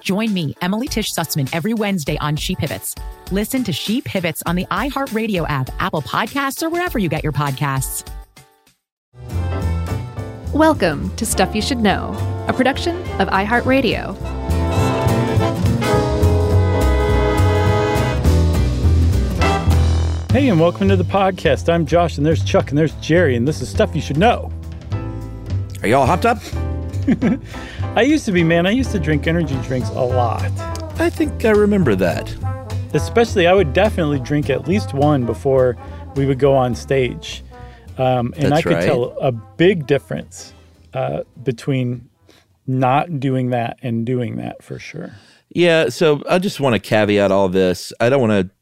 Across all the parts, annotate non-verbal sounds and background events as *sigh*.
Join me, Emily Tish Sussman, every Wednesday on She Pivots. Listen to She Pivots on the iHeartRadio app, Apple Podcasts, or wherever you get your podcasts. Welcome to Stuff You Should Know, a production of iHeartRadio. Hey, and welcome to the podcast. I'm Josh, and there's Chuck, and there's Jerry, and this is Stuff You Should Know. Are y'all hopped up? *laughs* I used to be, man, I used to drink energy drinks a lot. I think I remember that. Especially, I would definitely drink at least one before we would go on stage. Um, and That's I could right. tell a big difference uh, between not doing that and doing that for sure. Yeah, so I just want to caveat all this. I don't want to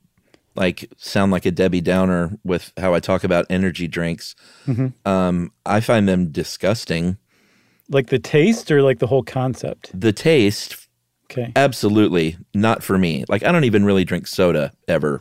like sound like a Debbie Downer with how I talk about energy drinks. Um, I find them disgusting. Like the taste or like the whole concept? The taste, Okay. absolutely not for me. Like I don't even really drink soda ever.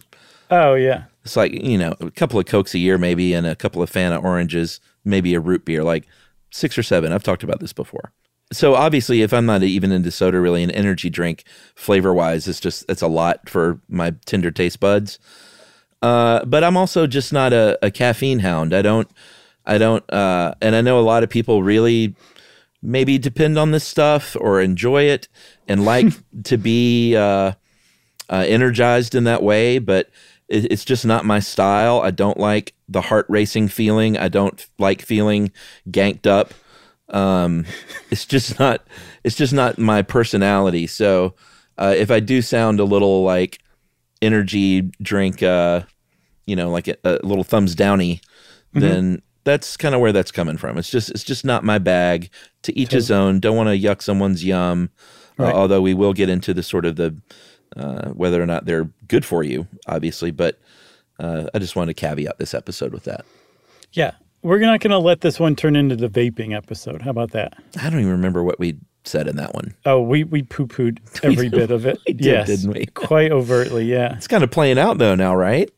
Oh, yeah. It's like you know a couple of cokes a year maybe, and a couple of Fanta oranges, maybe a root beer, like six or seven. I've talked about this before. So obviously, if I'm not even into soda, really, an energy drink flavor wise, it's just it's a lot for my tender taste buds. Uh, but I'm also just not a, a caffeine hound. I don't, I don't, uh, and I know a lot of people really maybe depend on this stuff or enjoy it and like *laughs* to be uh, uh, energized in that way, but it, it's just not my style. I don't like the heart racing feeling. I don't like feeling ganked up. Um, it's just *laughs* not. It's just not my personality. So uh, if I do sound a little like energy drink, uh, you know, like a, a little thumbs downy, then that's kind of where that's coming from. It's just it's just not my bag. To each his own. Don't want to yuck someone's yum. Uh, although we will get into the sort of the uh, whether or not they're good for you, obviously. But uh, I just wanted to caveat this episode with that. Yeah. We're not going to let this one turn into the vaping episode. How about that? I don't even remember what we said in that one. Oh, we, we poo pooed *laughs* every bit of it. *laughs* We did, yes. didn't we? Quite overtly, yeah. It's kind of playing out though now, right?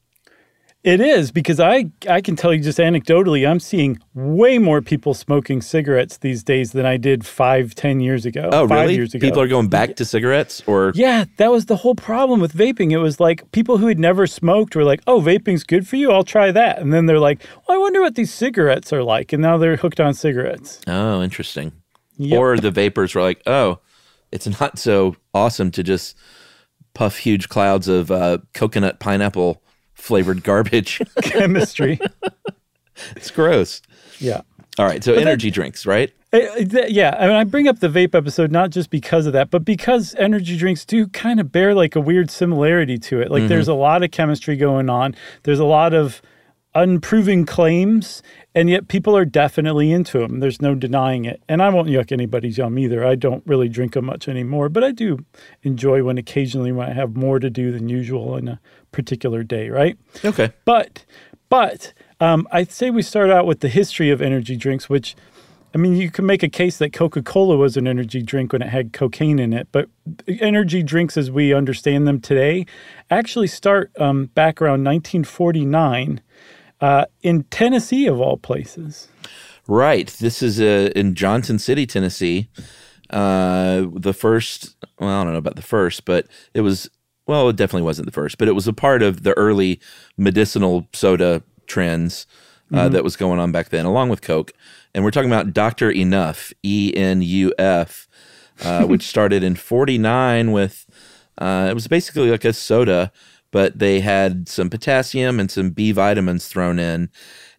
It is because I I can tell you just anecdotally, I'm seeing way more people smoking cigarettes these days than I did five, ten years ago. Oh, five really? Years ago. People are going back to cigarettes, or Yeah, that was the whole problem with vaping. It was like people who had never smoked were like, "Oh, vaping's good for you. I'll try that." And then they're like, "Well, I wonder what these cigarettes are like." And now they're hooked on cigarettes. oh, interesting. Yep. Or the vapors were like, oh, it's not so awesome to just puff huge clouds of uh, coconut pineapple flavored garbage. *laughs* Chemistry. it's gross. yeah. All right, so energy drinks, right? Uh, th- Yeah, I mean, I bring up the vape episode not just because of that, but because energy drinks do kind of bear like a weird similarity to it. Like, there's a lot of chemistry going on. There's a lot of unproven claims, and yet people are definitely into them. There's no denying it. And I won't yuck anybody's yum either. I don't really drink them much anymore, but I do enjoy when occasionally when I have more to do than usual on a particular day, right? Okay. But, but um, I'd say we start out with the history of energy drinks, which, I mean, you can make a case that Coca Cola was an energy drink when it had cocaine in it, but energy drinks as we understand them today actually start um, back around 1949 uh, in Tennessee, of all places. Right. This is uh, in Johnson City, Tennessee. Uh, the first, well, I don't know about the first, but it was, well, it definitely wasn't the first, but it was a part of the early medicinal soda trends uh, that was going on back then, along with Coke. And we're talking about Dr. Enuf, E N U F, uh, *laughs* which started in 49 with, uh, it was basically like a soda but they had some potassium and some B vitamins thrown in.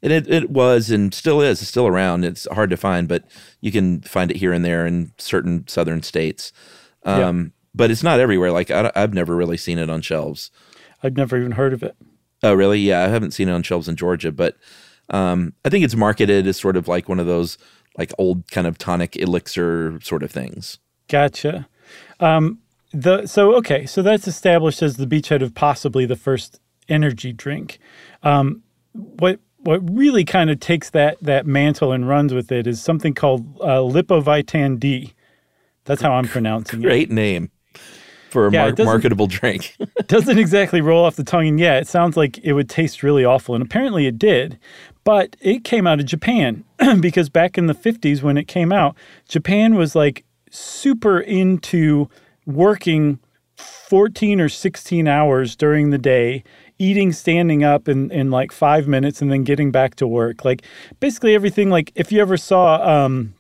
And it, it was and still is, it's still around. It's hard to find, but you can find it here and there in certain southern states. Um, yeah. But it's not everywhere. Like I, I've never really seen it on shelves. I've never even heard of it. Oh, really? Yeah, I haven't seen it on shelves in Georgia, but um, I think it's marketed as sort of like one of those like old kind of tonic elixir sort of things. Gotcha. Um, the so okay, so that's established as the beachhead of possibly the first energy drink. Um, what what really kind of takes that that mantle and runs with it is something called uh, Lipovitan D. That's how I'm pronouncing Great it. Great name for a yeah, mar- marketable drink. *laughs* doesn't exactly roll off the tongue, and yeah, it sounds like it would taste really awful, and apparently it did. But it came out of Japan *clears throat* because back in the 50s when it came out, Japan was like super into working 14 or 16 hours during the day eating standing up in, in like five minutes and then getting back to work like basically everything like if you ever saw um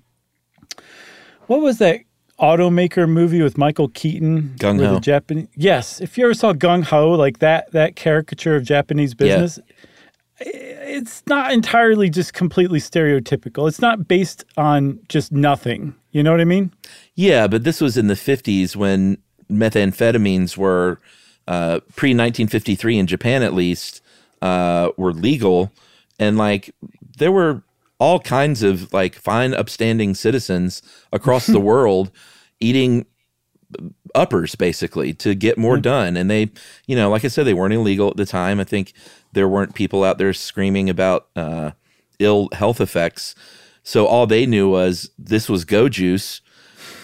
what was that automaker movie with Michael Keaton. Gung Ho. Japanese. Yes, if you ever saw Gung Ho, like that that caricature of Japanese business, yeah. it's not entirely just completely stereotypical. It's not based on just nothing. You know what I mean? Yeah, but this was in the fifties when methamphetamines were uh, pre nineteen fifty three in Japan, at least, uh, were legal, and like there were all kinds of like fine, upstanding citizens across the *laughs* world eating uppers basically to get more mm-hmm. done. And they, you know, like I said, they weren't illegal at the time. I think there weren't people out there screaming about uh, ill health effects. So all they knew was this was go juice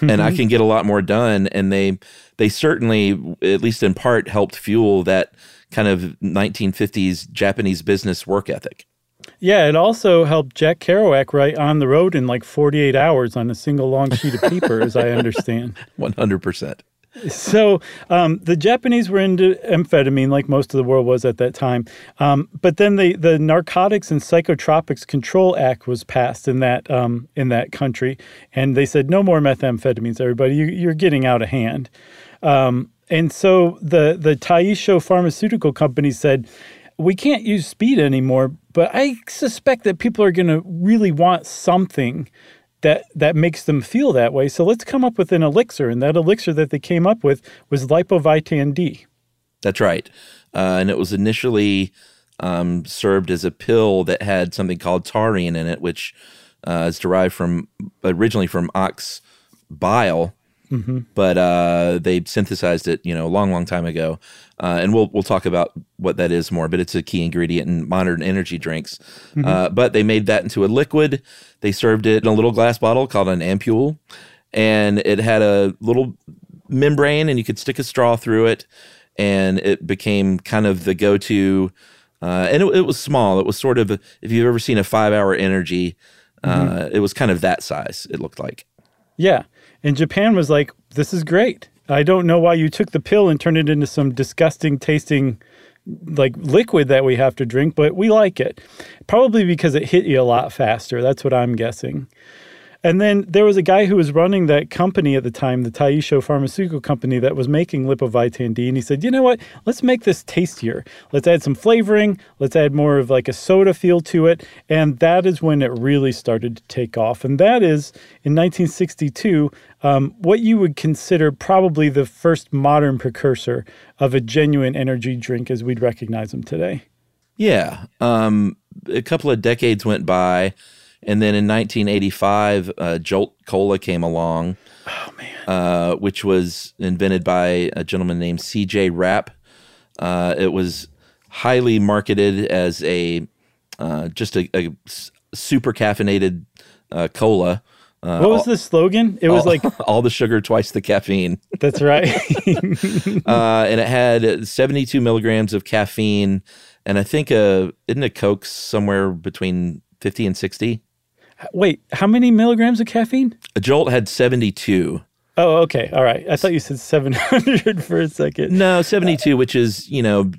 and I *laughs* can get a lot more done. And they, they certainly, at least in part, helped fuel that kind of 1950s Japanese business work ethic. Yeah, it also helped Jack Kerouac write On the Road in like 48 hours on a single long sheet of paper, as I understand. *laughs* 100%. So um, the Japanese were into amphetamine, like most of the world was at that time. Um, but then the the Narcotics and Psychotropics Control Act was passed in that um, in that country, and they said no more methamphetamines. Everybody, you, are getting out of hand. Um, and so the the Taisho Pharmaceutical Company said we can't use speed anymore, but I suspect that people are going to really want something that that makes them feel that way. So let's come up with an elixir, and that elixir that they came up with was Lipovitan D. That's right, uh, and it was initially um, served as a pill that had something called taurine in it, which uh, is derived from originally from ox bile Mm-hmm. But uh, they synthesized it, you know, a long, long time ago, uh, and we'll we'll talk about what that is more. But it's a key ingredient in modern energy drinks. Mm-hmm. Uh, but they made that into a liquid. They served it in a little glass bottle called an ampule, and it had a little membrane, and you could stick a straw through it, and it became kind of the go-to. Uh, and it, it, was small. It was sort of if you've ever seen a five-hour energy, uh, mm-hmm. it was kind of that size. It looked like. Yeah. And Japan was like, this is great. I don't know why you took the pill and turned it into some disgusting tasting like liquid that we have to drink, but we like it. Probably because it hit you a lot faster. That's what I'm guessing. And then there was a guy who was running that company at the time, the Taisho Pharmaceutical Company, that was making Lipovitan D. And he said, you know what? Let's make this tastier. Let's add some flavoring. Let's add more of like a soda feel to it. And that is when it really started to take off. And that is in 1962, um, what you would consider probably the first modern precursor of a genuine energy drink as we'd recognize them today. Yeah. Um, a couple of decades went by and then in 1985, uh, Jolt Cola came along. Oh man! Uh, which was invented by a gentleman named C.J. Rapp. Uh, it was highly marketed as a uh, just a, a, super caffeinated uh, cola. Uh, what was all, the slogan? It was all, like *laughs* all the sugar, twice the caffeine. *laughs* That's right. *laughs* and it had 72 milligrams of caffeine, and I think a isn't a Coke somewhere between 50 and 60? Wait, how many milligrams of caffeine? A Jolt had 72. Oh, okay. All right. I thought you said 700 *laughs* for a second. No, 72, uh, which is, you know,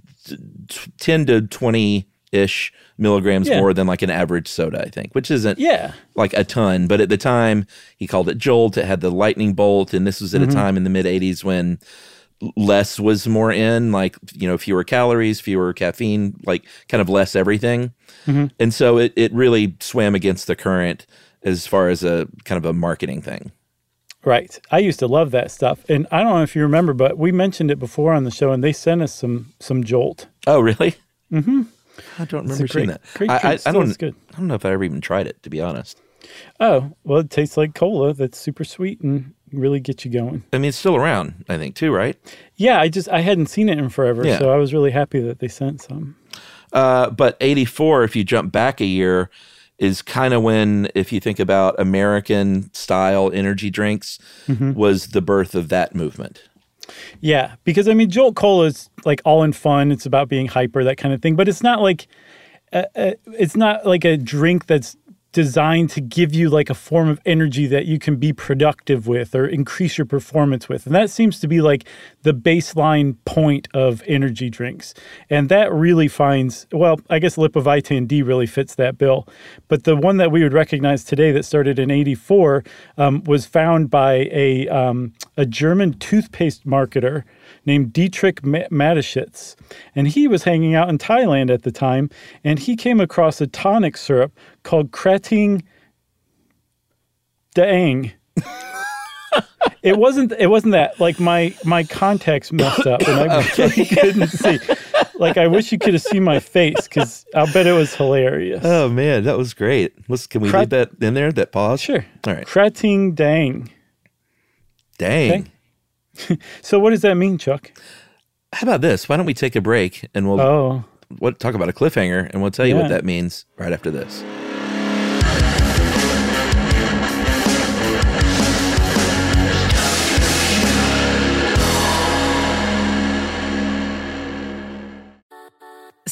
10 to 20 ish milligrams yeah. more than like an average soda, I think, which isn't yeah. like a ton. But at the time, he called it Jolt. It had the lightning bolt. And this was at mm-hmm. a time in the mid 80s when less was more in, like, you know, fewer calories, fewer caffeine, like kind of less everything. Mm-hmm. And so it, it really swam against the current as far as a kind of a marketing thing. Right. I used to love that stuff. And I don't know if you remember, but we mentioned it before on the show and they sent us some some Jolt. Oh, really? Mm-hmm. I don't remember great, seeing that. Great I, I, I, don't. I don't know if I ever even tried it, to be honest. Oh well, it tastes like cola. That's super sweet and really get you going. I mean, it's still around, I think, too, right? Yeah, I just I hadn't seen it in forever, Yeah. so I was really happy that they sent some. Uh, but 84, if you jump back a year, is kind of when, if you think about American style energy drinks, was the birth of that movement. Yeah, because I mean, Jolt Cola is like all in fun. It's about being hyper, that kind of thing. But it's not like uh, uh, it's not like a drink that's designed to give you like a form of energy that you can be productive with or increase your performance with. And that seems to be like the baseline point of energy drinks. And that really finds, well, I guess Lipovitan D really fits that bill. But the one that we would recognize today that started in 84 um, was found by a, um, a German toothpaste marketer named Dietrich Ma- Mateschitz. And he was hanging out in Thailand at the time, and he came across a tonic syrup called Krating Daeng. *laughs* *laughs* it wasn't it wasn't that like my my context messed up and I *coughs* really couldn't see. Like I wish you could have seen my face because I'll bet it was hilarious. Oh, man, that was great. Let's, can we Cra- leave that in there, that pause? Sure. All right. Krating dang. Dang. *laughs* So what does that mean, Chuck? How about this? Why don't we take a break and we'll Oh, what, talk about a cliffhanger and we'll tell you Yeah. what that means right after this.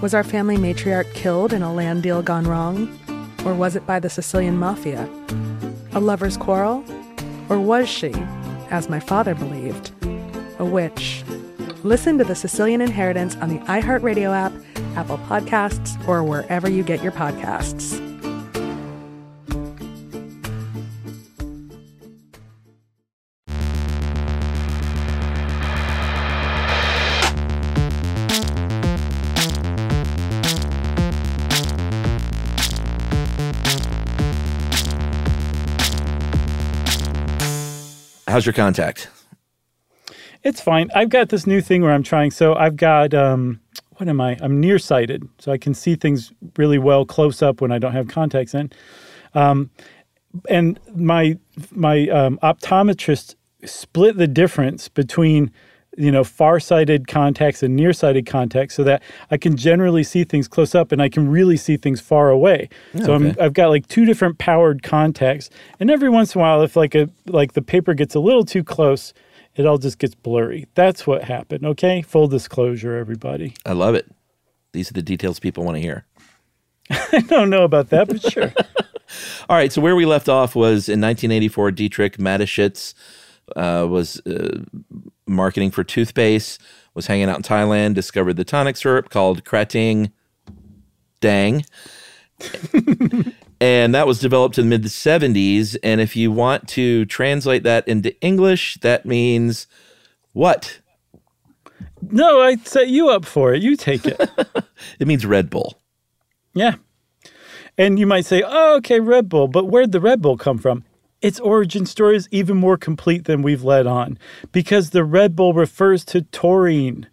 Was our family matriarch killed in a land deal gone wrong? Or was it by the Sicilian mafia? A lover's quarrel? Or was she, as my father believed, a witch? Listen to The Sicilian Inheritance on the iHeartRadio app, Apple Podcasts, or wherever you get your podcasts. How's your contact? It's fine. I've got this new thing where I'm trying. So I've got um, what am I? I'm nearsighted, so I can see things really well close up when I don't have contacts in. Um, and my my um, optometrist split the difference between you know far-sighted contacts and nearsighted contacts so that I can generally see things close up and I can really see things far away. Oh, so I'm, okay. I've got like two different powered contacts, and every once in a while, if like a like the paper gets a little too close, it all just gets blurry. That's what happened. Okay, full disclosure, everybody. I love it. These are the details people want to hear. *laughs* I don't know about that, but sure. *laughs* All right, so where we left off was in 1984, Dietrich Mateschitz uh, was uh, marketing for toothpaste, was hanging out in Thailand, discovered the tonic syrup called Krating Daeng. *laughs* and that was developed in the mid 70s. And if you want to translate that into English, that means what? No, I set you up for it. You take it. *laughs* It means Red Bull. Yeah. And you might say, oh, okay, Red Bull, but where'd the Red Bull come from? Its origin story is even more complete than we've led on because the Red Bull refers to taurine,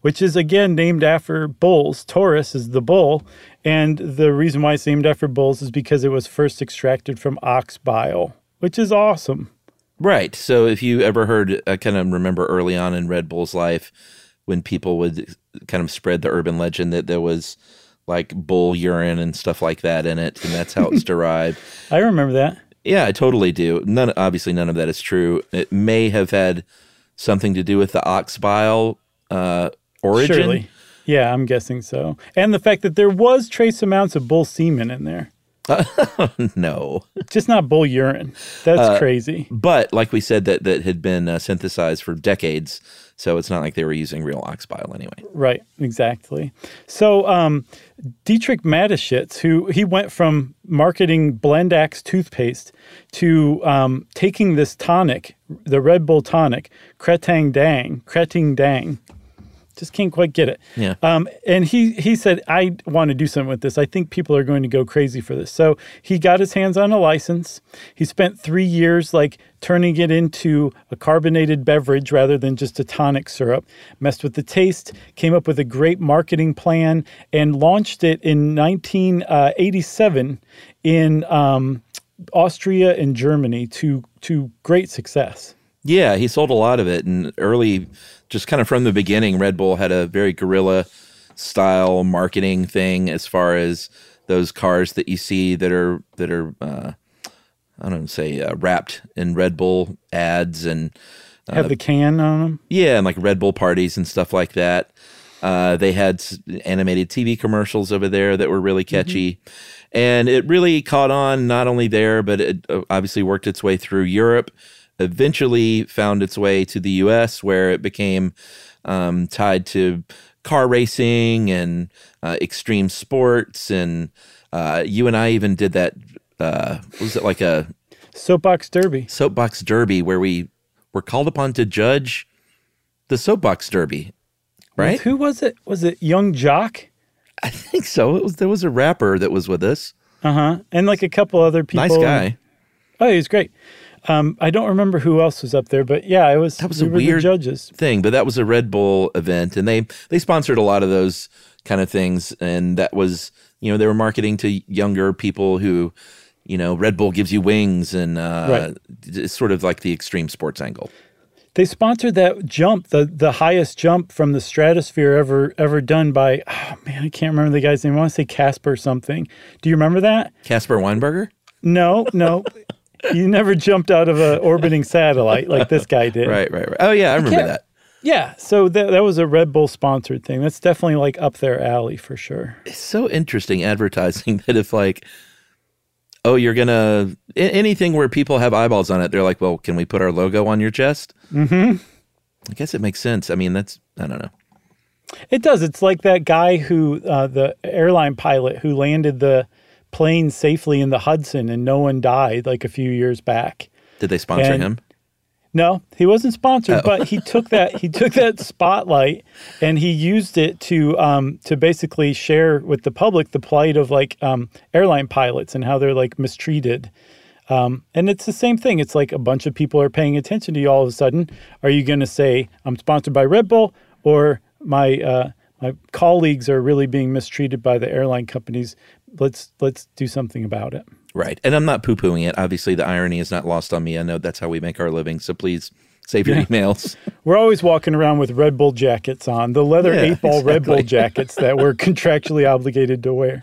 which is again named after bulls. Taurus is the bull. And the reason why it's named after bulls is because it was first extracted from ox bile, which is awesome. Right. So if you ever heard, I kind of remember early on in Red Bull's life when people would kind of spread the urban legend that there was like bull urine and stuff like that in it, and that's how it's *laughs* derived. I remember that. Yeah, I totally do. None, obviously, none of that is true. It may have had something to do with the ox bile uh, origin. Surely. Yeah, I'm guessing so. And the fact that there was trace amounts of bull semen in there. *laughs* no, Just not bull urine. That's Uh, crazy. But like we said, that that had been uh, synthesized for decades, so it's not like they were using real ox bile anyway. Right, exactly. So um, Dietrich Mateschitz, who he went from marketing Blendax toothpaste to um, taking this tonic, the Red Bull tonic, Kretang Dang, Kreting Dang. Just can't quite get it. Yeah. Um, and he he said, I want to do something with this. I think people are going to go crazy for this. So he got his hands on a license. He spent three years like turning it into a carbonated beverage rather than just a tonic syrup. Messed with the taste, came up with a great marketing plan, and launched it in 1987 in um, Austria and Germany to to great success. Yeah, he sold a lot of it, and early, just kind of from the beginning, Red Bull had a very guerrilla style marketing thing as far as those cars that you see that are that are uh, I don't know, say uh, wrapped in Red Bull ads and uh, Have the can on them. yeah, and like Red Bull parties and stuff like that. Uh, they had animated TV commercials over there that were really catchy. And it really caught on not only there, but it uh, obviously worked its way through Europe, eventually found its way to the US, where it became um, tied to car racing and uh, extreme sports. And uh, you and I even did that. Uh, was it like a Soapbox Derby? Soapbox Derby, where we were called upon to judge the Soapbox Derby, right? Who was it? Was it Yung Joc? I think so. It was there was a rapper that was with us. Uh huh. And like a couple other people. Nice guy. Oh, he was great. Um, I don't remember who else was up there, but yeah, it was. That was we a weird judges. thing, but that was a Red Bull event, and they they sponsored a lot of those kind of things, and that was you know they were marketing to younger people who, you know, Red Bull gives you wings, and uh, Right. it's sort of like the extreme sports angle. They sponsored that jump, the the highest jump from the stratosphere ever ever done by. Oh man, I can't remember the guy's name. I want to say Casper something. Do you remember that? Casper Weinberger. No, no. *laughs* he never jumped out of a orbiting satellite like this guy did. *laughs* Right, right, right. Oh yeah, I remember that. Yeah, so that that was a Red Bull sponsored thing. That's definitely like up their alley for sure. It's so interesting advertising *laughs* that if like, oh, you're gonna anything where people have eyeballs on it, they're like, well, can we put our logo on your chest? Mm-hmm. I guess it makes sense. I mean, that's I don't know. It does. It's like that guy who, uh, the airline pilot who landed the plane safely in the Hudson and no one died like a few years back. Did they sponsor And- him? No, he wasn't sponsored, Oh. but he took that he took that *laughs* spotlight and he used it to um, to basically share with the public the plight of like um, airline pilots and how they're like mistreated. Um, and it's the same thing. It's like a bunch of people are paying attention to you all of a sudden. Are you going to say I'm sponsored by Red Bull or my uh, my colleagues are really being mistreated by the airline companies? Let's let's do something about it. Right. And I'm not poo pooing it. Obviously, the irony is not lost on me. I know that's how we make our living. So please save your Yeah. emails. *laughs* We're always walking around with Red Bull jackets on, the leather Yeah, eight ball Red Bull *laughs* jackets that we're contractually obligated to wear.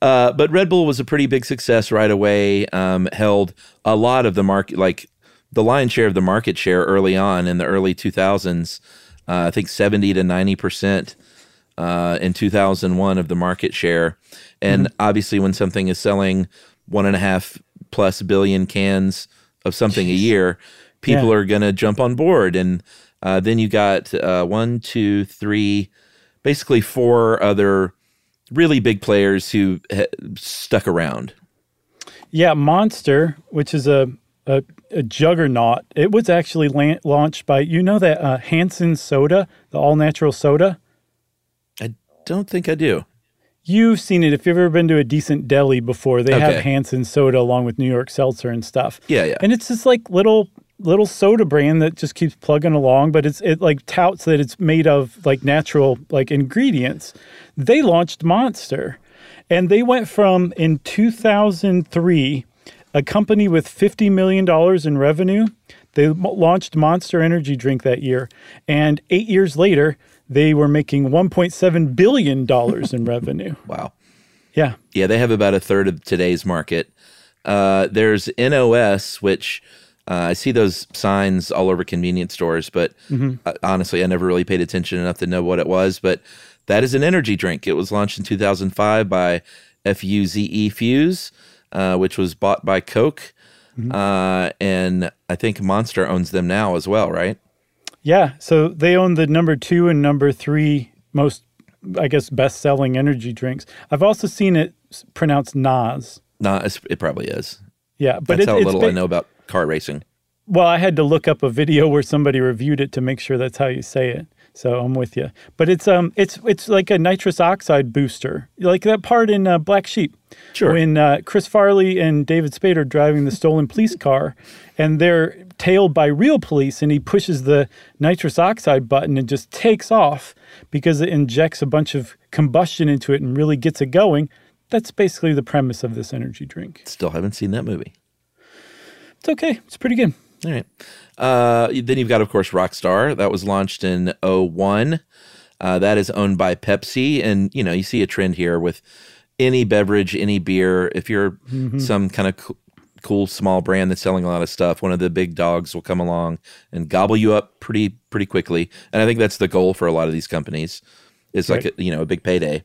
Uh, but Red Bull was a pretty big success right away. Um, held a lot of the market, like the lion's share of the market share early on in the early 2000s. Uh, I think 70 to 90 percent uh, in 2001 of the market share. And Mm-hmm. obviously, when something is selling one and a half plus billion cans of something a year, people Yeah. are going to jump on board. And uh, then you got uh, one, two, three, basically four other really big players who ha- stuck around. Yeah, Monster, which is a a, a juggernaut. It was actually lan- launched by you know that uh, Hansen soda, the all natural soda. I don't think I do. You've seen it if you've ever been to a decent deli before. They Okay. have Hansen soda along with New York Seltzer and stuff. Yeah, yeah. And it's this like little little soda brand that just keeps plugging along, but it's it like touts that it's made of like natural like ingredients. They launched Monster. And they went from in 2003 a company with 50 million dollars in revenue. They launched Monster Energy drink that year, and 8 years later they were making 1.7 billion dollars in *laughs* revenue. Wow. Yeah. Yeah, they have about a third of today's market. Uh, there's NOS, which uh, I see those signs all over convenience stores, but Mhm. uh, honestly, I never really paid attention enough to know what it was. But that is an energy drink. It was launched in 2005 by FUZE Fuse, uh, which was bought by Coke. Uh, and I think Monster owns them now as well, right? Yeah, so they own the number two and number three most, I guess, best selling energy drinks. I've also seen it pronounced Nas. Nah, it's, it probably is. Yeah, but That's it, how little ba- I know about car racing. Well, I had to look up a video where somebody reviewed it to make sure that's how you say it. So I'm with you. But it's um it's it's like a nitrous oxide booster, like that part in uh, Black Sheep. Sure. When uh, Chris Farley and David Spade are driving the stolen police car, and they're tailed by real police, and he pushes the nitrous oxide button and just takes off because it injects a bunch of combustion into it and really gets it going. That's basically the premise of this energy drink. Still haven't seen that movie. It's okay. It's pretty good. All right. Uh, then you've got, of course, Rockstar. That was launched in 01. Uh, that is owned by Pepsi. And, you know, you see a trend here with any beverage, any beer. If you're Mhm. some kind of cool small brand that's selling a lot of stuff, one of the big dogs will come along and gobble you up pretty pretty quickly. And I think that's the goal for a lot of these companies. Is like a, you know a big payday.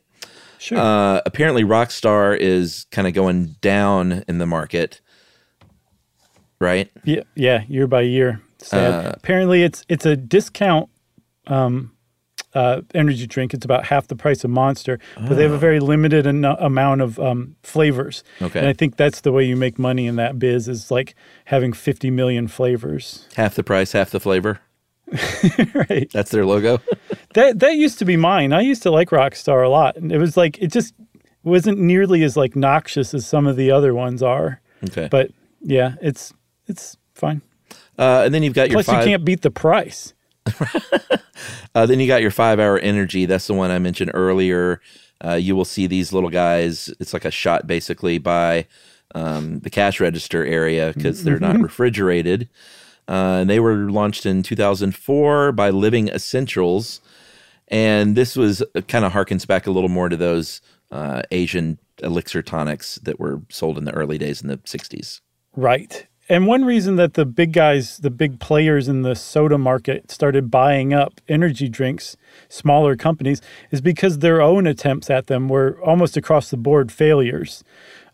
Sure. Uh, apparently, Rockstar is kind of going down in the market, right? Yeah, yeah, year by year. Uh, Apparently, it's it's a discount um, uh, energy drink. It's about half the price of Monster, but they have a Oh. very limited an- amount of um, flavors. Okay. and I think that's the way you make money in that biz is like having fifty million flavors. Half the price, half the flavor. *laughs* right. That's their logo. That that used to be mine. I used to like Rockstar a lot, and it was like it just wasn't nearly as like noxious as some of the other ones are. Okay. But yeah, it's it's fine. Uh, and then you've got your Plus, you can't beat the price. *laughs* Uh, then you got your five hour energy. That's the one I mentioned earlier. Uh, you will see these little guys. It's like a shot basically by um, the cash register area because they're not Mhm. *laughs* refrigerated. Uh, and they were launched in 2004 by Living Essentials. And this was kind of harkens back a little more to those uh, Asian elixir tonics that were sold in the early days in the 60s. Right. And one reason that the big guys, the big players in the soda market started buying up energy drinks, smaller companies, is because their own attempts at them were almost across the board failures.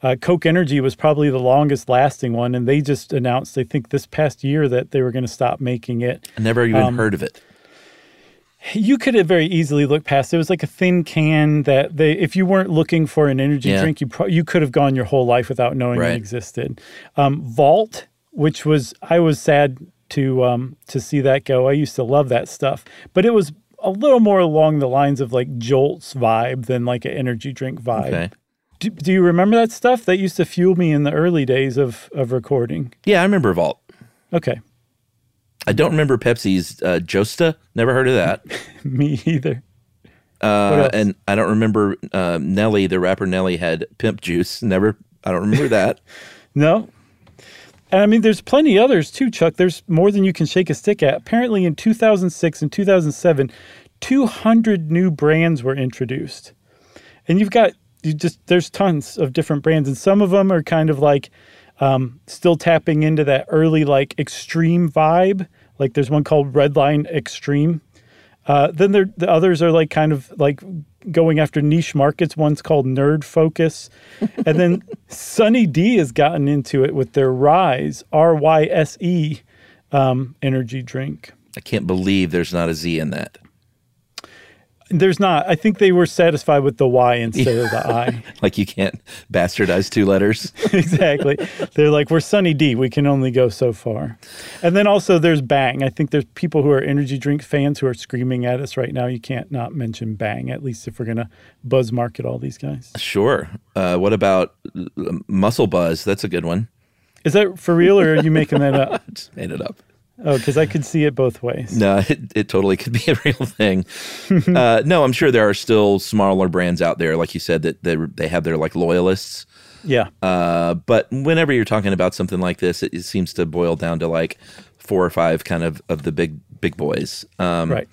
Uh, Coke Energy was probably the longest lasting one, and they just announced, I think, this past year that they were going to stop making it. I never even Um, heard of it. You could have very easily looked past. It was like a thin can that they, if you weren't looking for an energy Yeah. drink, you pro- you could have gone your whole life without knowing Right. it existed. Um, Vault, which was I was sad to um, to see that go. I used to love that stuff, but it was a little more along the lines of like Jolt's vibe than like an energy drink vibe. Okay. Do, do you remember that stuff that used to fuel me in the early days of of recording? Yeah, I remember Vault. Okay, I don't remember Pepsi's uh, Josta. Never heard of that. *laughs* me either. Uh, and I don't remember uh, Nelly, the rapper Nelly, had pimp juice. Never. I don't remember that. *laughs* No. And I mean, there's plenty others too, Chuck. There's more than you can shake a stick at. Apparently, in 2006 and 2007, 200 new brands were introduced. And you've got, you just, there's tons of different brands. And some of them are kind of like um, still tapping into that early, like extreme vibe. Like there's one called Redline Extreme. Uh, then there, the others are like kind of like going after niche markets. One's called Nerd Focus, *laughs* and then Sunny D has gotten into it with their Rise R Y S E um, energy drink. I can't believe there's not a Z in that. There's not. I think they were satisfied with the Y instead of the *laughs* I. Like you can't bastardize two letters. *laughs* exactly. They're like, we're Sunny D. We can only go so far. And then also there's Bang. I think there's people who are energy drink fans who are screaming at us right now. You can't not mention Bang, at least if we're going to buzz market all these guys. Sure. Uh, what about uh, Muscle Buzz? That's a good one. Is that for real or are you making that up? *laughs* Just made it up. Oh, because I could see it both ways. No, it, it totally could be a real thing. *laughs* uh, no, I'm sure there are still smaller brands out there, like you said, that they, they have their like loyalists. Yeah. Uh, but whenever you're talking about something like this, it, it seems to boil down to like four or five kind of of the big big boys. Um, Right.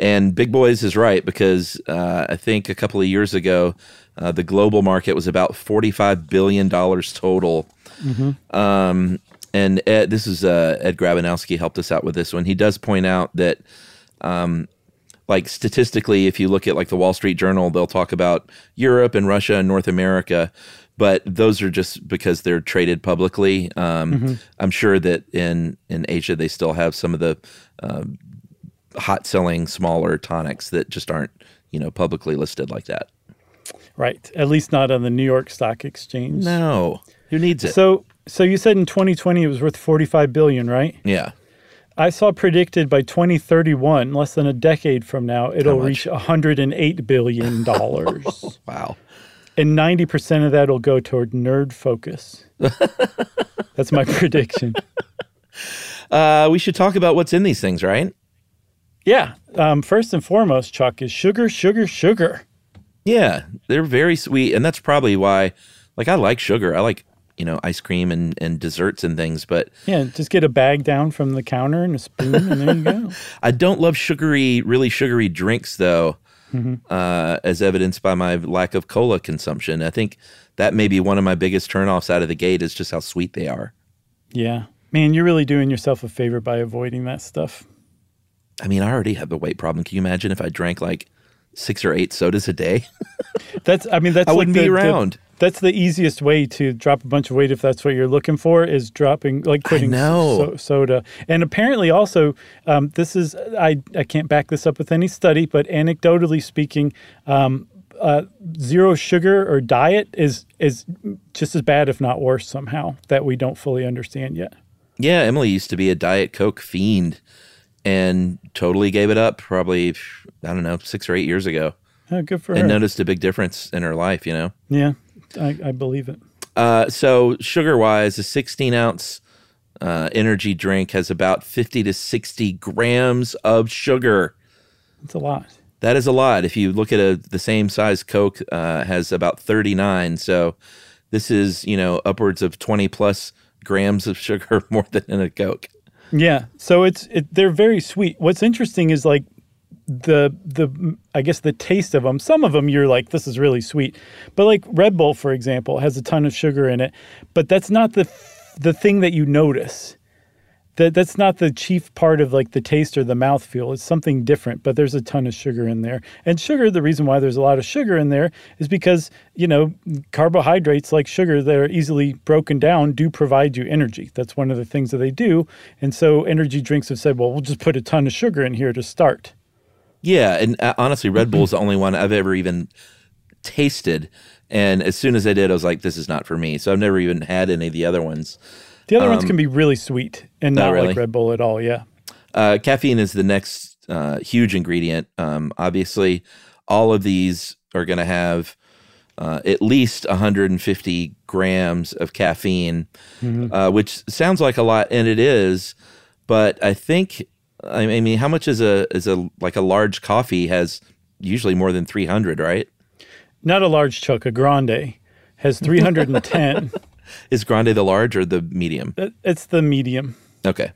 And big boys is right because uh, I think a couple of years ago, uh, the global market was about forty five billion dollars total. Mhm. Um, and Ed, this is uh, Ed Grabianowski helped us out with this one. He does point out that, um, like statistically, if you look at like the Wall Street Journal, they'll talk about Europe and Russia and North America, but those are just because they're traded publicly. Um, Mhm. I'm sure that in in Asia they still have some of the uh, hot selling smaller tonics that just aren't you know publicly listed like that. Right. At least not on the New York Stock Exchange. No. Who needs it? So so you said in 2020 it was worth 45 billion, right? Yeah. I saw predicted by 2031, less than a decade from now, it'll reach 108 billion *laughs* dollars. wow. And 90% of that will go toward nerd focus. *laughs* That's my prediction. Uh, we should talk about what's in these things, right? Yeah. Um, first and foremost, Chuck, is sugar, sugar, sugar. Yeah, they're very sweet, and that's probably why. Like, I like sugar. I like you know ice cream and and desserts and things, but Yeah, just get a bag down from the counter and a spoon, and there you go. *laughs* I don't love sugary, really sugary drinks though. Mhm. Uh, as evidenced by my lack of cola consumption, I think that may be one of my biggest turnoffs out of the gate is just how sweet they are. Yeah. Man, you're really doing yourself a favor by avoiding that stuff. I mean, I already have the weight problem. Can you imagine if I drank like six or eight sodas a day? *laughs* That's I mean that's I like wouldn't the- be the- around. That's the easiest way to drop a bunch of weight if that's what you're looking for is dropping like quitting so- soda. And apparently also um, this is I I can't back this up with any study, but anecdotally speaking, um, uh, zero sugar or diet is is just as bad if not worse somehow that we don't fully understand yet. Yeah, Emily used to be a Diet Coke fiend and totally gave it up probably, I don't know, six or eight years ago. Oh, good for and her. And noticed a big difference in her life, you know? Yeah, I, I believe it. Uh, so, sugar wise, a 16 ounce uh, energy drink has about 50 to 60 grams of sugar. That's a lot. That is a lot. If you look at a the same size Coke uh, has about 39. So this is, you know, upwards of 20 plus grams of sugar *laughs* more than in a Coke. Yeah. So it's it, they're very sweet. What's interesting is like the the I guess the taste of them. Some of them you're like this is really sweet. But like Red Bull for example has a ton of sugar in it, but that's not the the thing that you notice. That that's not the chief part of like the taste or the mouthfeel. It's something different, but there's a ton of sugar in there. And sugar, the reason why there's a lot of sugar in there is because, you know, carbohydrates like sugar that are easily broken down do provide you energy. That's one of the things that they do. And so energy drinks have said, well, we'll just put a ton of sugar in here to start. Yeah, and uh, honestly, Red Bull is the only one I've ever even tasted. And as soon as I did, I was like, "This is not for me." So I've never even had any of the other ones. The other ones Um, can be really sweet and Oh, not really? like Red Bull at all. Yeah. Uh, caffeine is the next uh, huge ingredient. Um, obviously, all of these are going to have uh, at least 150 grams of caffeine, Mhm. uh, which sounds like a lot, and it is. But I think, I I mean, how much is a is a like a large coffee has usually more than 300, right? Not a large chuck, a grande has *laughs* 310. Is grande the large or the medium? Uh, it's the medium. Okay.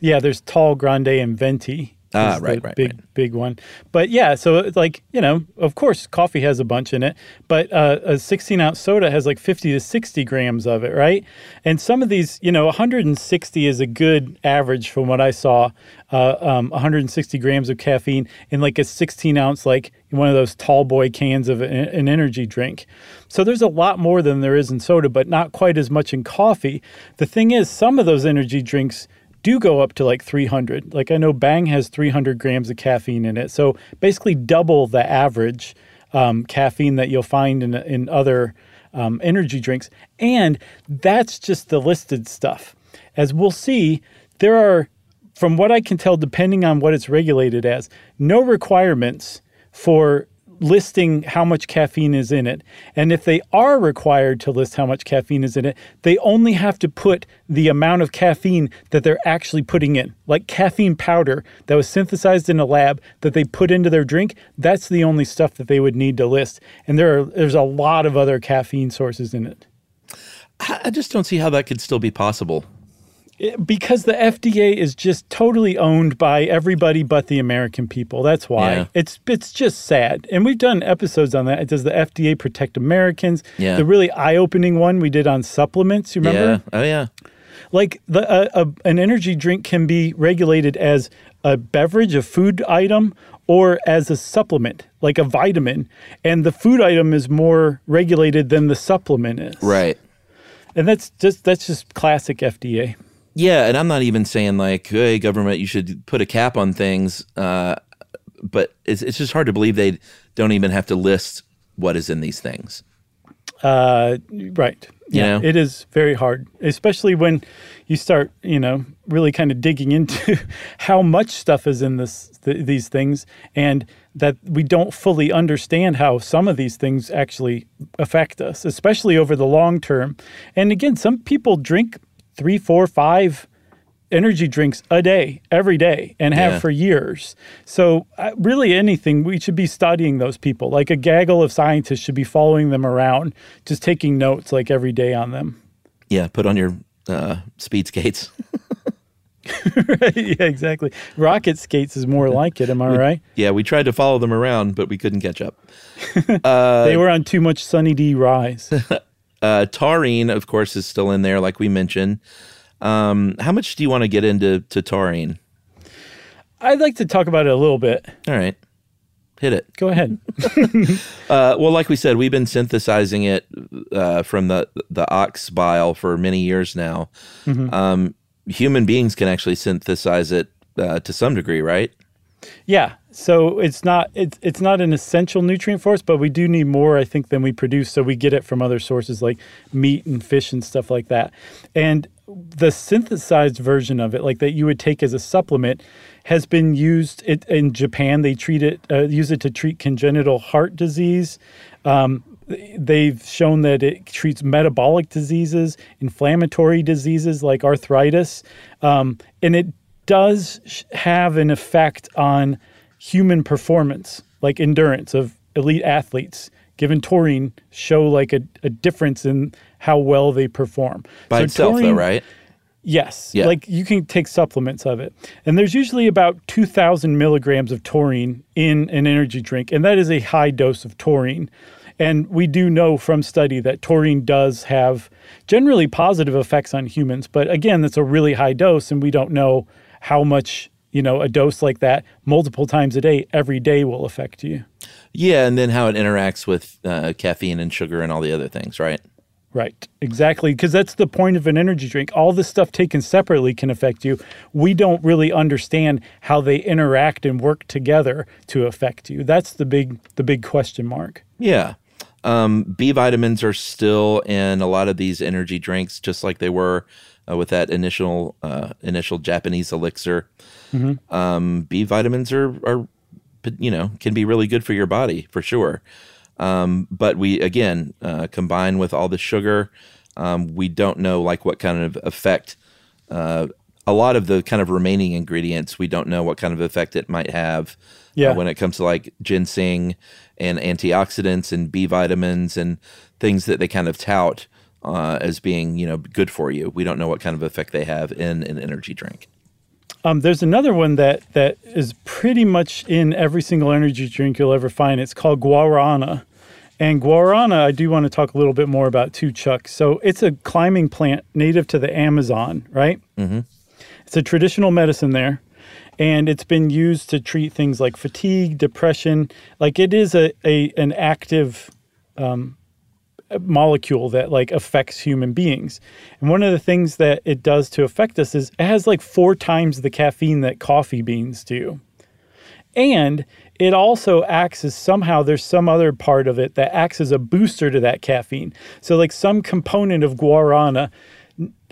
Yeah, there's tall, grande, and venti. Ah, is right, the right, big, big one. But yeah, so it's like you know, of course, coffee has a bunch in it, but uh, a 16 ounce soda has like 50 to 60 grams of it, right? And some of these, you know, 160 is a good average from what I saw. Uh, um, 160 grams of caffeine in like a 16 ounce, like one of those tall boy cans of an, an energy drink. So there's a lot more than there is in soda, but not quite as much in coffee. The thing is, some of those energy drinks do go up to like 300. Like I know Bang has 300 grams of caffeine in it. So basically double the average um, caffeine that you'll find in, in other um, energy drinks. And that's just the listed stuff. As we'll see, there are, from what I can tell, depending on what it's regulated as, no requirements for listing how much caffeine is in it. And if they are required to list how much caffeine is in it, they only have to put the amount of caffeine that they're actually putting in. Like caffeine powder that was synthesized in a lab that they put into their drink, that's the only stuff that they would need to list. And there are there's a lot of other caffeine sources in it. I just don't see how that could still be possible. It- because the FDA is just totally owned by everybody but the American people. That's why. Yeah. It's it's just sad. And we've done episodes on that. Does the FDA protect Americans? Yeah. The really eye-opening one we did on supplements, you remember? Yeah. Oh yeah. Like the uh, a, an energy drink can be regulated as a beverage, a food item, or as a supplement, like a vitamin. And the food item is more regulated than the supplement is. Right. And that's just that's just classic FDA. Yeah, and I'm not even saying like, hey, government, you should put a cap on things. Uh, but it's it's just hard to believe they don't even have to list what is in these things. Uh, right. You Yeah, know? it is very hard, especially when you start, you know, really kind of digging into *laughs* how much stuff is in this th- these things, and that we don't fully understand how some of these things actually affect us, especially over the long term. And again, some people drink three, four, five energy drinks a day, every day, and have Yeah. for years. So, uh, really, anything, we should be studying those people. Like a gaggle of scientists should be following them around, just taking notes like every day on them. Yeah, put on your uh, speed skates. *laughs* yeah, exactly. Rocket skates is more like it. Am I right? yeah, we tried to follow them around, but we couldn't catch up. *laughs* Uh, they were on too much Sunny D rise. *laughs* uh, taurine, of course, is still in there, like we mentioned. Um, how much do you want to get into to taurine? I'd like to talk about it a little bit. All right, hit it. Go ahead. *laughs* *laughs* Uh, well, like we said, we've been synthesizing it uh, from the the ox bile for many years now. Mhm. Um, human beings can actually synthesize it uh, to some degree, right? Yeah. So it's not it's it's not an essential nutrient for us, but we do need more, I think, than we produce. So we get it from other sources like meat and fish and stuff like that. And the synthesized version of it, like that you would take as a supplement, has been used it, in Japan. They treat it, uh, use it to treat congenital heart disease. Um, They've shown that it treats metabolic diseases, inflammatory diseases like arthritis, um, and it does have an effect on human performance, like endurance of elite athletes. Given taurine, show like a, a difference in how well they perform. By So itself, though, right? Yes. Yeah. Like you can take supplements of it. And there's usually about 2,000 milligrams of taurine in an energy drink. And that is a high dose of taurine. And we do know from study that taurine does have generally positive effects on humans. But again, that's a really high dose, and we don't know how much, you know, a dose like that multiple times a day, every day will affect you. Yeah, and then how it interacts with uh, caffeine and sugar and all the other things, right? Right, exactly. Because that's the point of an energy drink. All this stuff taken separately can affect you. We don't really understand how they interact and work together to affect you. That's the big, the big question mark. Yeah. Um, B vitamins are still in a lot of these energy drinks, just like they were uh, with that initial uh, initial Japanese elixir. Mhm. Um, B vitamins are are you know can be really good for your body for sure. Um, but we again uh, combine with all the sugar, um, we don't know like what kind of effect. Uh, a lot of the kind of remaining ingredients, we don't know what kind of effect it might have Yeah. uh, when it comes to like ginseng and antioxidants and B vitamins and things that they kind of tout uh, as being you know good for you. We don't know what kind of effect they have in an energy drink. Um, there's another one that that is pretty much in every single energy drink you'll ever find. It's called guarana. And guarana, I do want to talk a little bit more about too, Chuck. So it's a climbing plant native to the Amazon, right? Mm-hmm. It's a traditional medicine there, and it's been used to treat things like fatigue, depression. Like it is a, a an active um, molecule that like affects human beings. And one of the things that it does to affect us is it has like four times the caffeine that coffee beans do. And it also acts as somehow there's some other part of it that acts as a booster to that caffeine. So like some component of guarana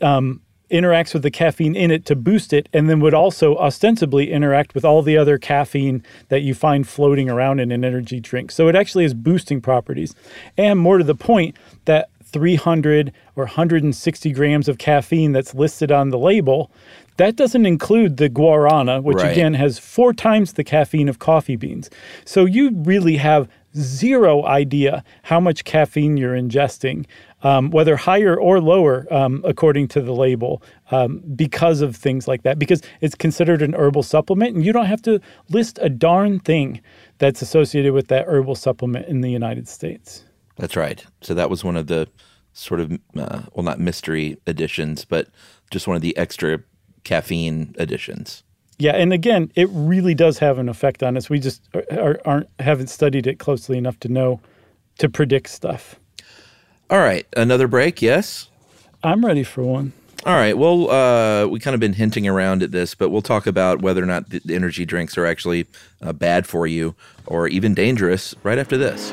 um, interacts with the caffeine in it to boost it, and then would also ostensibly interact with all the other caffeine that you find floating around in an energy drink. So it actually has boosting properties. And more to the point, that 300 or 160 grams of caffeine that's listed on the label, that doesn't include the guarana, which Right. again has four times the caffeine of coffee beans. So you really have zero idea how much caffeine you're ingesting, um, whether higher or lower, um, according to the label, um, because of things like that. Because it's considered an herbal supplement, and you don't have to list a darn thing that's associated with that herbal supplement in the United States. That's right. So that was one of the sort of uh, well, not mystery additions, but just one of the extra caffeine additions. Yeah, and again, it really does have an effect on us. We just are, are, aren't haven't studied it closely enough to know to predict stuff. All right, another break. Yes. I'm ready for one. All right. Well, uh, we kind of been hinting around at this, but we'll talk about whether or not the energy drinks are actually uh, bad for you or even dangerous right after this.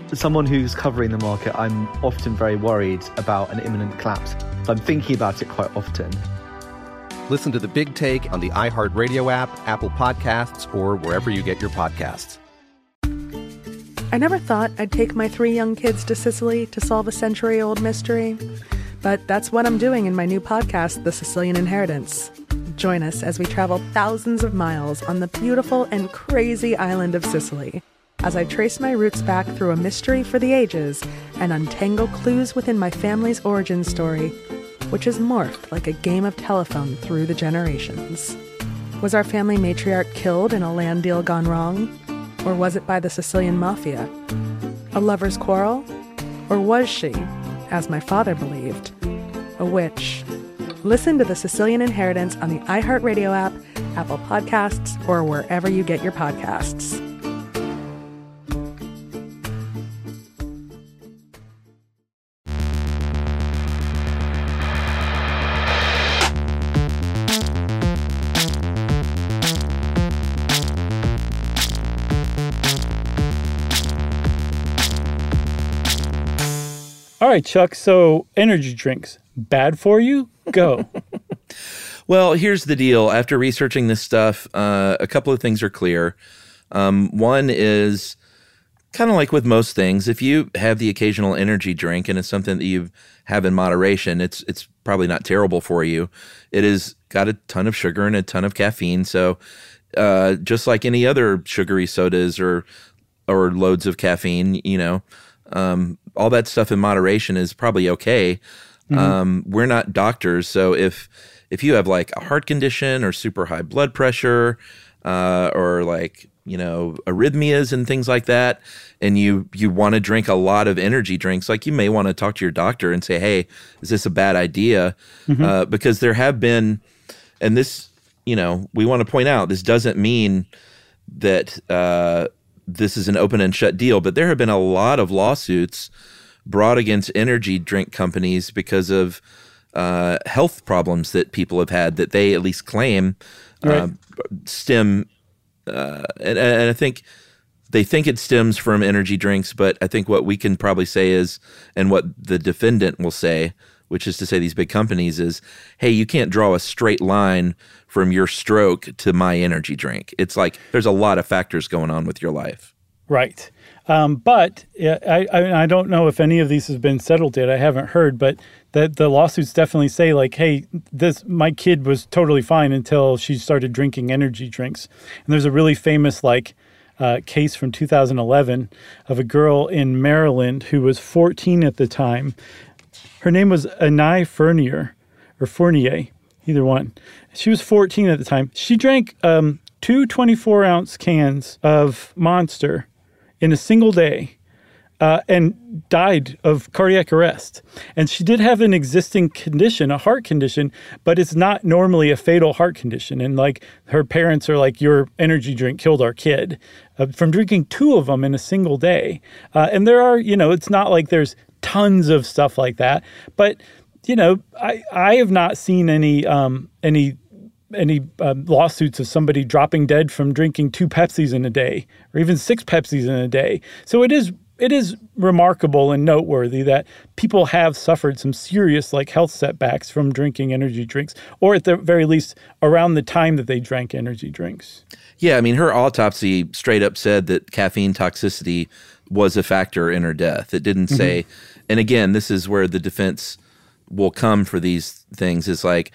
As someone who's covering the market, I'm often very worried about an imminent collapse. I'm thinking about it quite often. Listen to the big take on the iHeartRadio app, Apple Podcasts, or wherever you get your podcasts. I never thought I'd take my three young kids to Sicily to solve a century old mystery, but that's what I'm doing in my new podcast, The Sicilian Inheritance. Join us as we travel thousands of miles on the beautiful and crazy island of Sicily as I trace my roots back through a mystery for the ages and untangle clues within my family's origin story, which has morphed like a game of telephone through the generations. Was our family matriarch killed in a land deal gone wrong? Or was it by the Sicilian mafia? A lover's quarrel? Or was she, as my father believed, a witch? Listen to The Sicilian Inheritance on the iHeartRadio app, Apple Podcasts, or wherever you get your podcasts. Right, Chuck. So, energy drinks, bad for you? Go. *laughs* Well, here's the deal. After researching this stuff, uh, a couple of things are clear. Um, one is kind of like with most things, if you have the occasional energy drink and it's something that you have in moderation, it's it's probably not terrible for you. It has got a ton of sugar and a ton of caffeine, so uh, just like any other sugary sodas or or loads of caffeine, you know, um, all that stuff in moderation is probably okay. Mhm. Um, we're not doctors, so if if you have like a heart condition or super high blood pressure, uh, or like you know arrhythmias and things like that, and you you want to drink a lot of energy drinks, like you may want to talk to your doctor and say, "Hey, is this a bad idea?" Mhm. Uh, because there have been, and this you know we want to point out this doesn't mean that uh, this is an open and shut deal, but there have been a lot of lawsuits brought against energy drink companies because of uh, health problems that people have had that they at least claim uh, stem. Uh, and, and I think they think it stems from energy drinks, but I think what we can probably say is, and what the defendant will say, which is to say these big companies is, hey, you can't draw a straight line from your stroke to my energy drink. It's like there's a lot of factors going on with your life. Right. Um, but I, I don't know if any of these has been settled yet. I haven't heard, but that the lawsuits definitely say like, hey, this my kid was totally fine until she started drinking energy drinks. And there's a really famous like uh, case from 2011 of a girl in Maryland who was 14 at the time. Her name was Anais Fournier or Fournier, either one. She was 14 at the time. She drank um, two 24 ounce cans of Monster in a single day. uh, and died of cardiac arrest. And she did have an existing condition, a heart condition, but it's not normally a fatal heart condition. And like her parents are like, your energy drink killed our kid uh, from drinking two of them in a single day. Uh, and there are, you know, it's not like there's tons of stuff like that, but you know, I I have not seen any um, any any uh, lawsuits of somebody dropping dead from drinking two Pepsis in a day or even six Pepsis in a day. So it is it is remarkable and noteworthy that people have suffered some serious like health setbacks from drinking energy drinks or at the very least around the time that they drank energy drinks. Yeah, I mean her autopsy straight up said that caffeine toxicity was a factor in her death. It didn't say mm-hmm. And again, this is where the defense will come for these things. Is like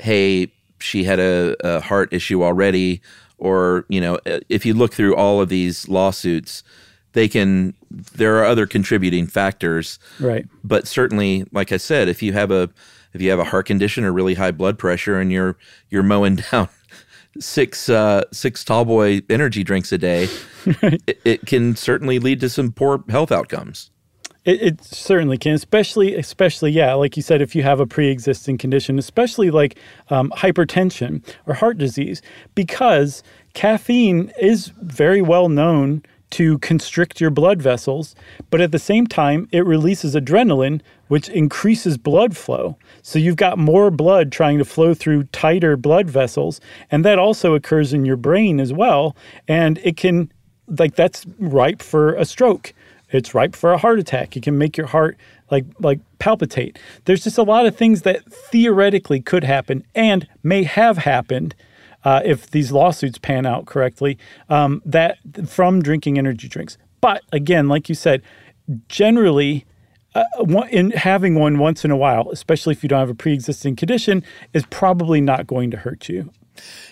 hey, she had a, a heart issue already or, you know, if you look through all of these lawsuits, they can there are other contributing factors. Right. But certainly like i said if you have a if you have a heart condition or really high blood pressure and you're you're mowing *laughs* down six uh six tall boy energy drinks a day *laughs* right. it, it, can certainly lead to some poor health outcomes it, it certainly can especially especially yeah like you said if you have a pre-existing condition especially like um, hypertension or heart disease because caffeine is very well known to constrict your blood vessels, but at the same time, it releases adrenaline, which increases blood flow. So you've got more blood trying to flow through tighter blood vessels, and that also occurs in your brain as well. And it can, like, that's ripe for a stroke. It's ripe for a heart attack. It can make your heart like like palpitate. There's just a lot of things that theoretically could happen and may have happened uh, if these lawsuits pan out correctly, um, that from drinking energy drinks. But again, like you said, generally, uh, in having one once in a while, especially if you don't have a pre-existing condition, is probably not going to hurt you.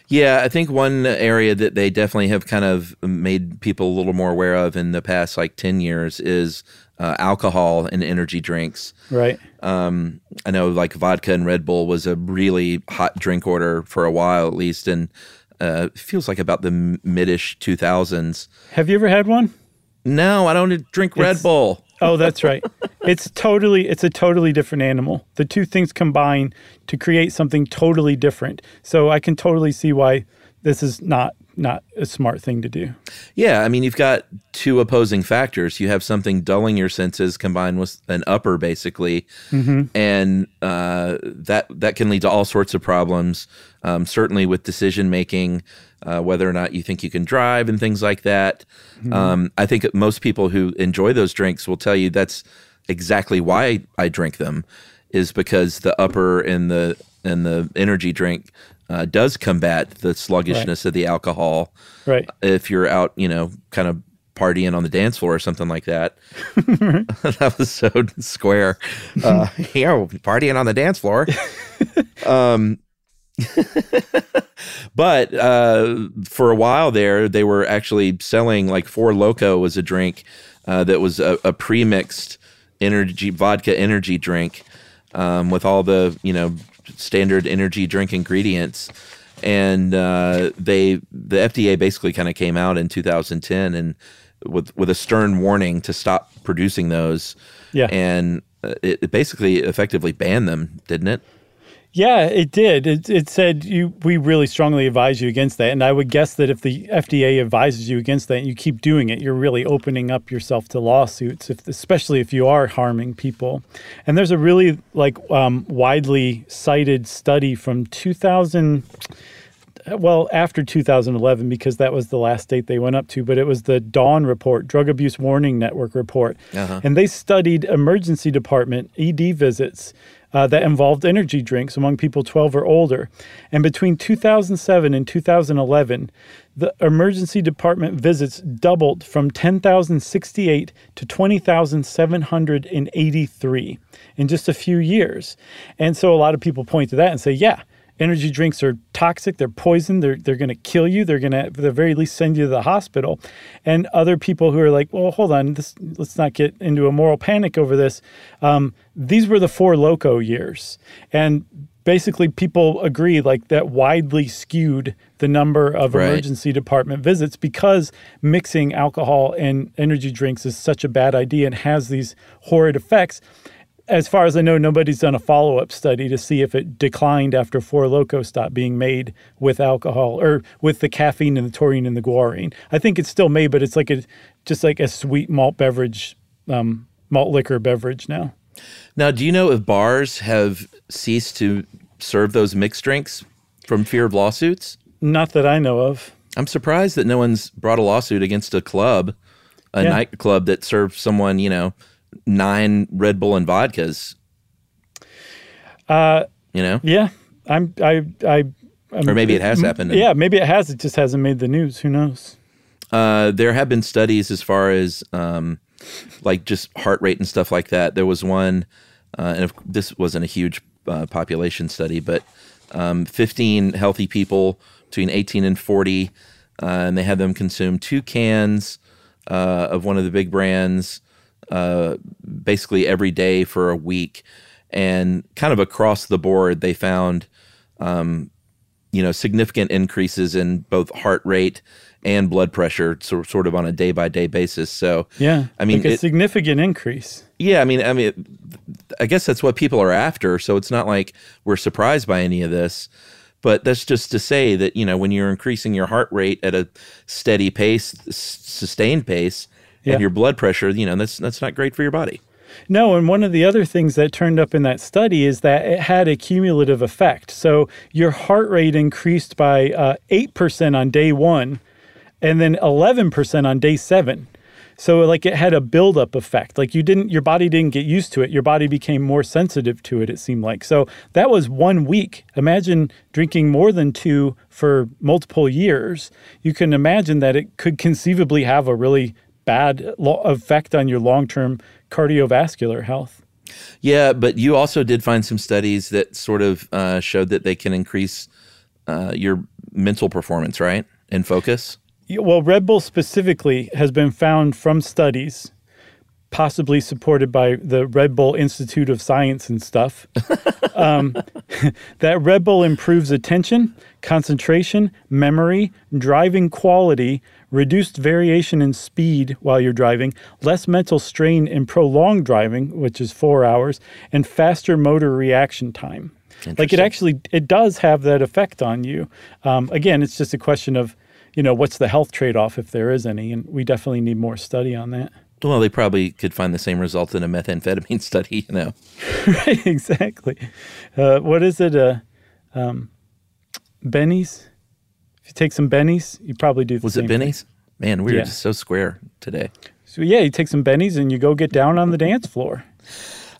Yeah, I think one area that they definitely have kind of made people a little more aware of in the past like 10 years is uh, alcohol and energy drinks. Right. Um, I know like vodka and Red Bull was a really hot drink order for a while at least, and uh, feels like about the midish 2000s. Have you ever had one? No, I don't drink Red it's, Bull. Oh, that's right. It's totally it's a totally different animal. The two things combine to create something totally different. So I can totally see why this is not not a smart thing to do. Yeah, I mean, you've got two opposing factors. You have something dulling your senses combined with an upper, basically, mm-hmm. and uh, that that can lead to all sorts of problems. Um, certainly with decision making, uh, whether or not you think you can drive and things like that. Mm-hmm. Um, I think most people who enjoy those drinks will tell you that's exactly why I drink them, is because the upper and the and the energy drink uh, does combat the sluggishness right. of the alcohol. Right. If you're out, you know, kind of partying on the dance floor or something like that. *laughs* *laughs* that was so square. Uh, *laughs* know, partying on the dance floor. um, but uh, for a while there, they were actually selling like Four Loco was a drink uh, that was a, a pre-mixed energy vodka energy drink um, with all the you know standard energy drink ingredients. And uh, they the FDA basically kind of came out in 2010 and with with a stern warning to stop producing those. Yeah, and uh, it, it basically effectively banned them, didn't it? Yeah, it did. It, it said you we really strongly advise you against that. And I would guess that if the FDA advises you against that and you keep doing it, you're really opening up yourself to lawsuits, if, especially if you are harming people. And there's a really like um, widely cited study from 2000 well after 2011 because that was the last date they went up to but it was the dawn report drug abuse warning network report uh-huh. and they studied emergency department ed visits uh, that involved energy drinks among people 12 or older. And between 2007 and 2011, the emergency department visits doubled from 10,068 to 20,783 in just a few years. And so a lot of people point to that and say, yeah, energy drinks are toxic, they're poison, they're, they're going to kill you, they're going to, at the very least, send you to the hospital. And other people who are like, well, hold on, this, let's not get into a moral panic over this. Um, these were the four loco years. And basically people agree like that widely skewed the number of Right. emergency department visits because mixing alcohol and energy drinks is such a bad idea and has these horrid effects. As far as I know, nobody's done a follow up study to see if it declined after Four Loco stopped being made with alcohol or with the caffeine and the taurine and the guarine. I think it's still made, but it's like a just like a sweet malt beverage, um, malt liquor beverage now. Now, do you know if bars have ceased to serve those mixed drinks from fear of lawsuits? Not that I know of. I'm surprised that no one's brought a lawsuit against a club, a Yeah. nightclub that served someone, you know, nine Red Bull and vodkas. Uh, You know, yeah, I'm. I. I. I'm, Or maybe it has happened. Yeah, maybe it has. It just hasn't made the news. Who knows? Uh, there have been studies as far as um, like just heart rate and stuff like that. There was one, uh, and if, this wasn't a huge uh, population study, but um, 15 healthy people between 18 and 40, uh, and they had them consume two cans uh, of one of the big brands uh, basically every day for a week. And kind of across the board, they found um, you know significant increases in both heart rate and blood pressure so, sort of on a day by day basis so Yeah, i mean like a it- significant increase. yeah i mean i mean i guess that's what people are after so it's not like we're surprised by any of this but that's just to say that you know when you're increasing your heart rate at a steady pace s- sustained pace Yeah. and your blood pressure you know that's that's not great for your body No, and one of the other things that turned up in that study is that it had a cumulative effect. So your heart rate increased by uh, 8% on day one and then 11% on day seven. So like it had a buildup effect. Like you didn't, your body didn't get used to it. Your body became more sensitive to it. It seemed like so that was one week. Imagine drinking more than two for multiple years. You can imagine that it could conceivably have a really bad effect on your long-term cardiovascular health. yeah but you also did find some studies that sort of uh, showed that they can increase uh, your mental performance right and focus Yeah, Well, Red Bull specifically has been found from studies, possibly supported by the Red Bull Institute of Science and stuff, *laughs* um, *laughs* that Red Bull improves attention, concentration, memory, driving quality, reduced variation in speed while you're driving, less mental strain in prolonged driving, which is four hours, and faster motor reaction time. Like it actually, it does have that effect on you. Um, again, it's just a question of, you know, what's the health trade-off if there is any, and we definitely need more study on that. Well, they probably could find the same result in a methamphetamine *laughs* study, you know. *laughs* right, exactly. Uh, what is it? Uh, um, Benny's. You take some bennies, you probably do. The Was it bennies? thing. Man, we were just so square today. So yeah, you take some bennies and you go get down on the dance floor.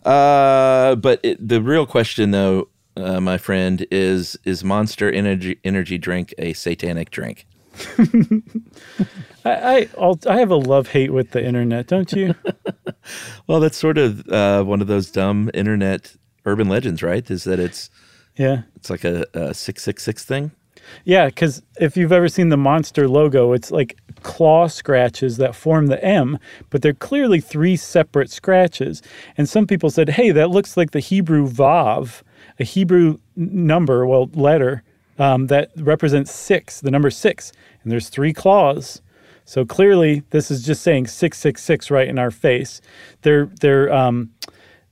Uh, but it, the real question, though, uh, my friend, is is Monster Energy Energy drink a satanic drink? *laughs* I I, I'll, I have a love hate with the internet, don't you? *laughs* Well, that's sort of uh, one of those dumb internet urban legends, right? Is that it's yeah. it's like a, a six six six thing. Yeah, because if you've ever seen the monster logo, it's like claw scratches that form the M, but they're clearly three separate scratches. And some people said, hey, that looks like the Hebrew Vav, a Hebrew number, well, letter um, that represents six, the number six. And there's three claws. So clearly, this is just saying 666 right in our face. Their, their, um,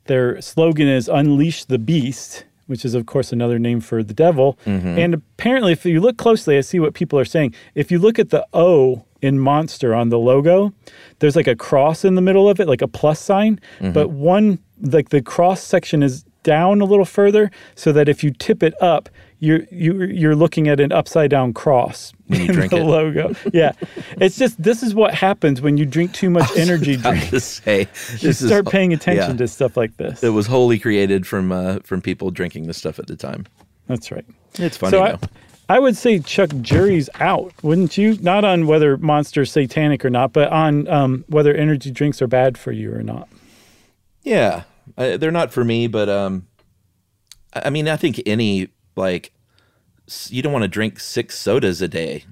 their slogan is Unleash the Beast, which is, of course, another name for the devil. Mhm. And apparently, if you look closely, I see what people are saying. If you look at the O in Monster on the logo, there's like a cross in the middle of it, like a plus sign. Mhm. But one, like the cross section is down a little further so that if you tip it up, you're you, you're looking at an upside down cross When you in drink the it. logo. Yeah, it's just this is what happens when you drink too much *laughs* energy drink. to say, You this is- start paying attention yeah. to stuff like this. It was wholly created from uh, from people drinking this stuff at the time. That's right. It's funny So though. I, I would say Chuck jury's out, wouldn't you? Not on whether Monster's satanic or not, but on um, whether energy drinks are bad for you or not. Yeah, uh, they're not for me, but um, I I mean, I think any like you don't want to drink six sodas a day.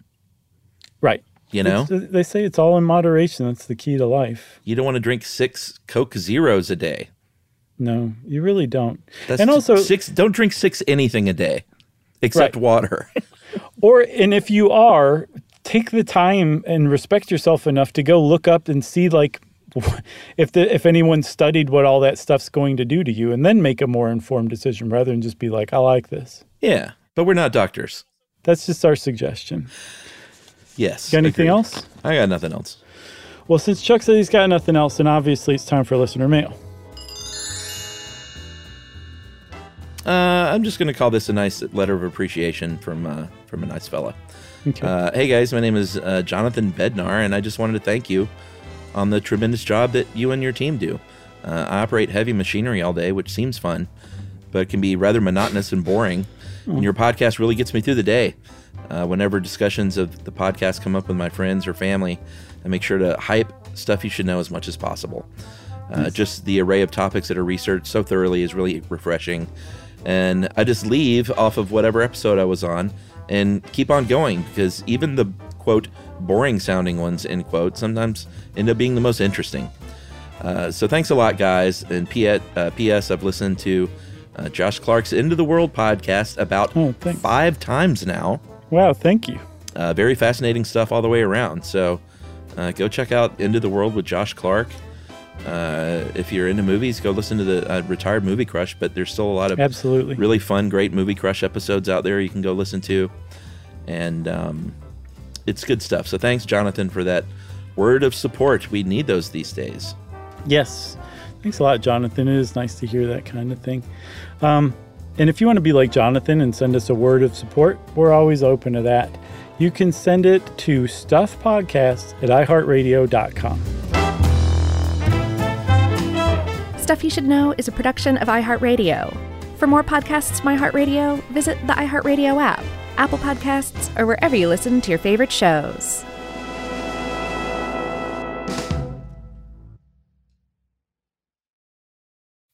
Right. You know, It's- they say it's all in moderation. That's the key to life. you don't want to drink six Coke Zeros a day. No, you really don't. That's and also six. Don't drink six anything a day, except Right. water. *laughs* *laughs* or and if you are, take the time and respect yourself enough to go look up and see like *laughs* if the if anyone studied what all that stuff's going to do to you and then make a more informed decision rather than just be like I like this. yeah, but we're not doctors. That's just our suggestion. Yes. Got anything agreed. else? I got nothing else. Well, since Chuck said he's got nothing else, then obviously it's time for listener mail. Uh, I'm just going to call this a nice letter of appreciation from uh, from a nice fella. Okay. Uh, hey guys, my name is uh, Jonathan Bednar, and I just wanted to thank you on the tremendous job that you and your team do. Uh, I operate heavy machinery all day, which seems fun, but it can be rather monotonous and boring. And your podcast really gets me through the day. Uh, whenever discussions of the podcast come up with my friends or family, I make sure to hype stuff you should know as much as possible. Uh, Nice. Just the array of topics that are researched so thoroughly is really refreshing. And I just leave off of whatever episode I was on and keep on going because even the quote boring sounding ones end quote sometimes end up being the most interesting. Uh, so thanks a lot, guys. And P- uh, P.S. I've listened to uh, Josh Clark's End of the World podcast about five times now. Wow, thank you. Uh, very fascinating stuff all the way around. So uh, go check out End of the World with Josh Clark. Uh, if you're into movies, go listen to the uh, Retired Movie Crush. But there's still a lot of Absolutely. really fun, great Movie Crush episodes out there you can go listen to, and um, it's good stuff. So thanks, Jonathan, for that word of support. We need those these days. Yes. Thanks a lot, Jonathan. It is nice to hear that kind of thing. Um, and if you want to be like Jonathan and send us a word of support, we're always open to that. You can send it to stuffpodcast at iheartradio.com. Stuff You Should Know is a production of iHeartRadio. For more podcasts from iHeartRadio, visit the iHeartRadio app, Apple Podcasts, or wherever you listen to your favorite shows.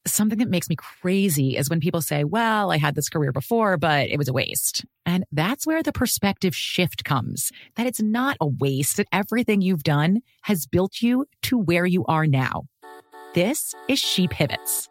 Something that makes me crazy is when people say, well, I had this career before, but it was a waste. And that's where the perspective shift comes that it's not a waste, that everything you've done has built you to where you are now. This is She Pivots,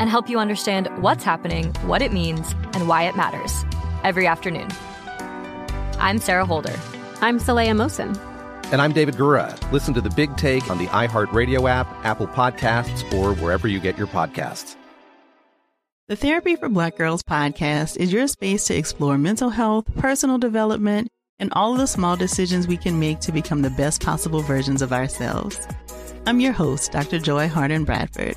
And help you understand what's happening, what it means, and why it matters every afternoon. I'm Sarah Holder. I'm Saleha Mohsin. And I'm David Gura. Listen to The Big Take on the iHeartRadio app, Apple Podcasts, or wherever you get your podcasts. The Therapy for Black Girls podcast is your space to explore mental health, personal development, and all of the small decisions we can make to become the best possible versions of ourselves. I'm your host, Dr. Joy Harden Bradford,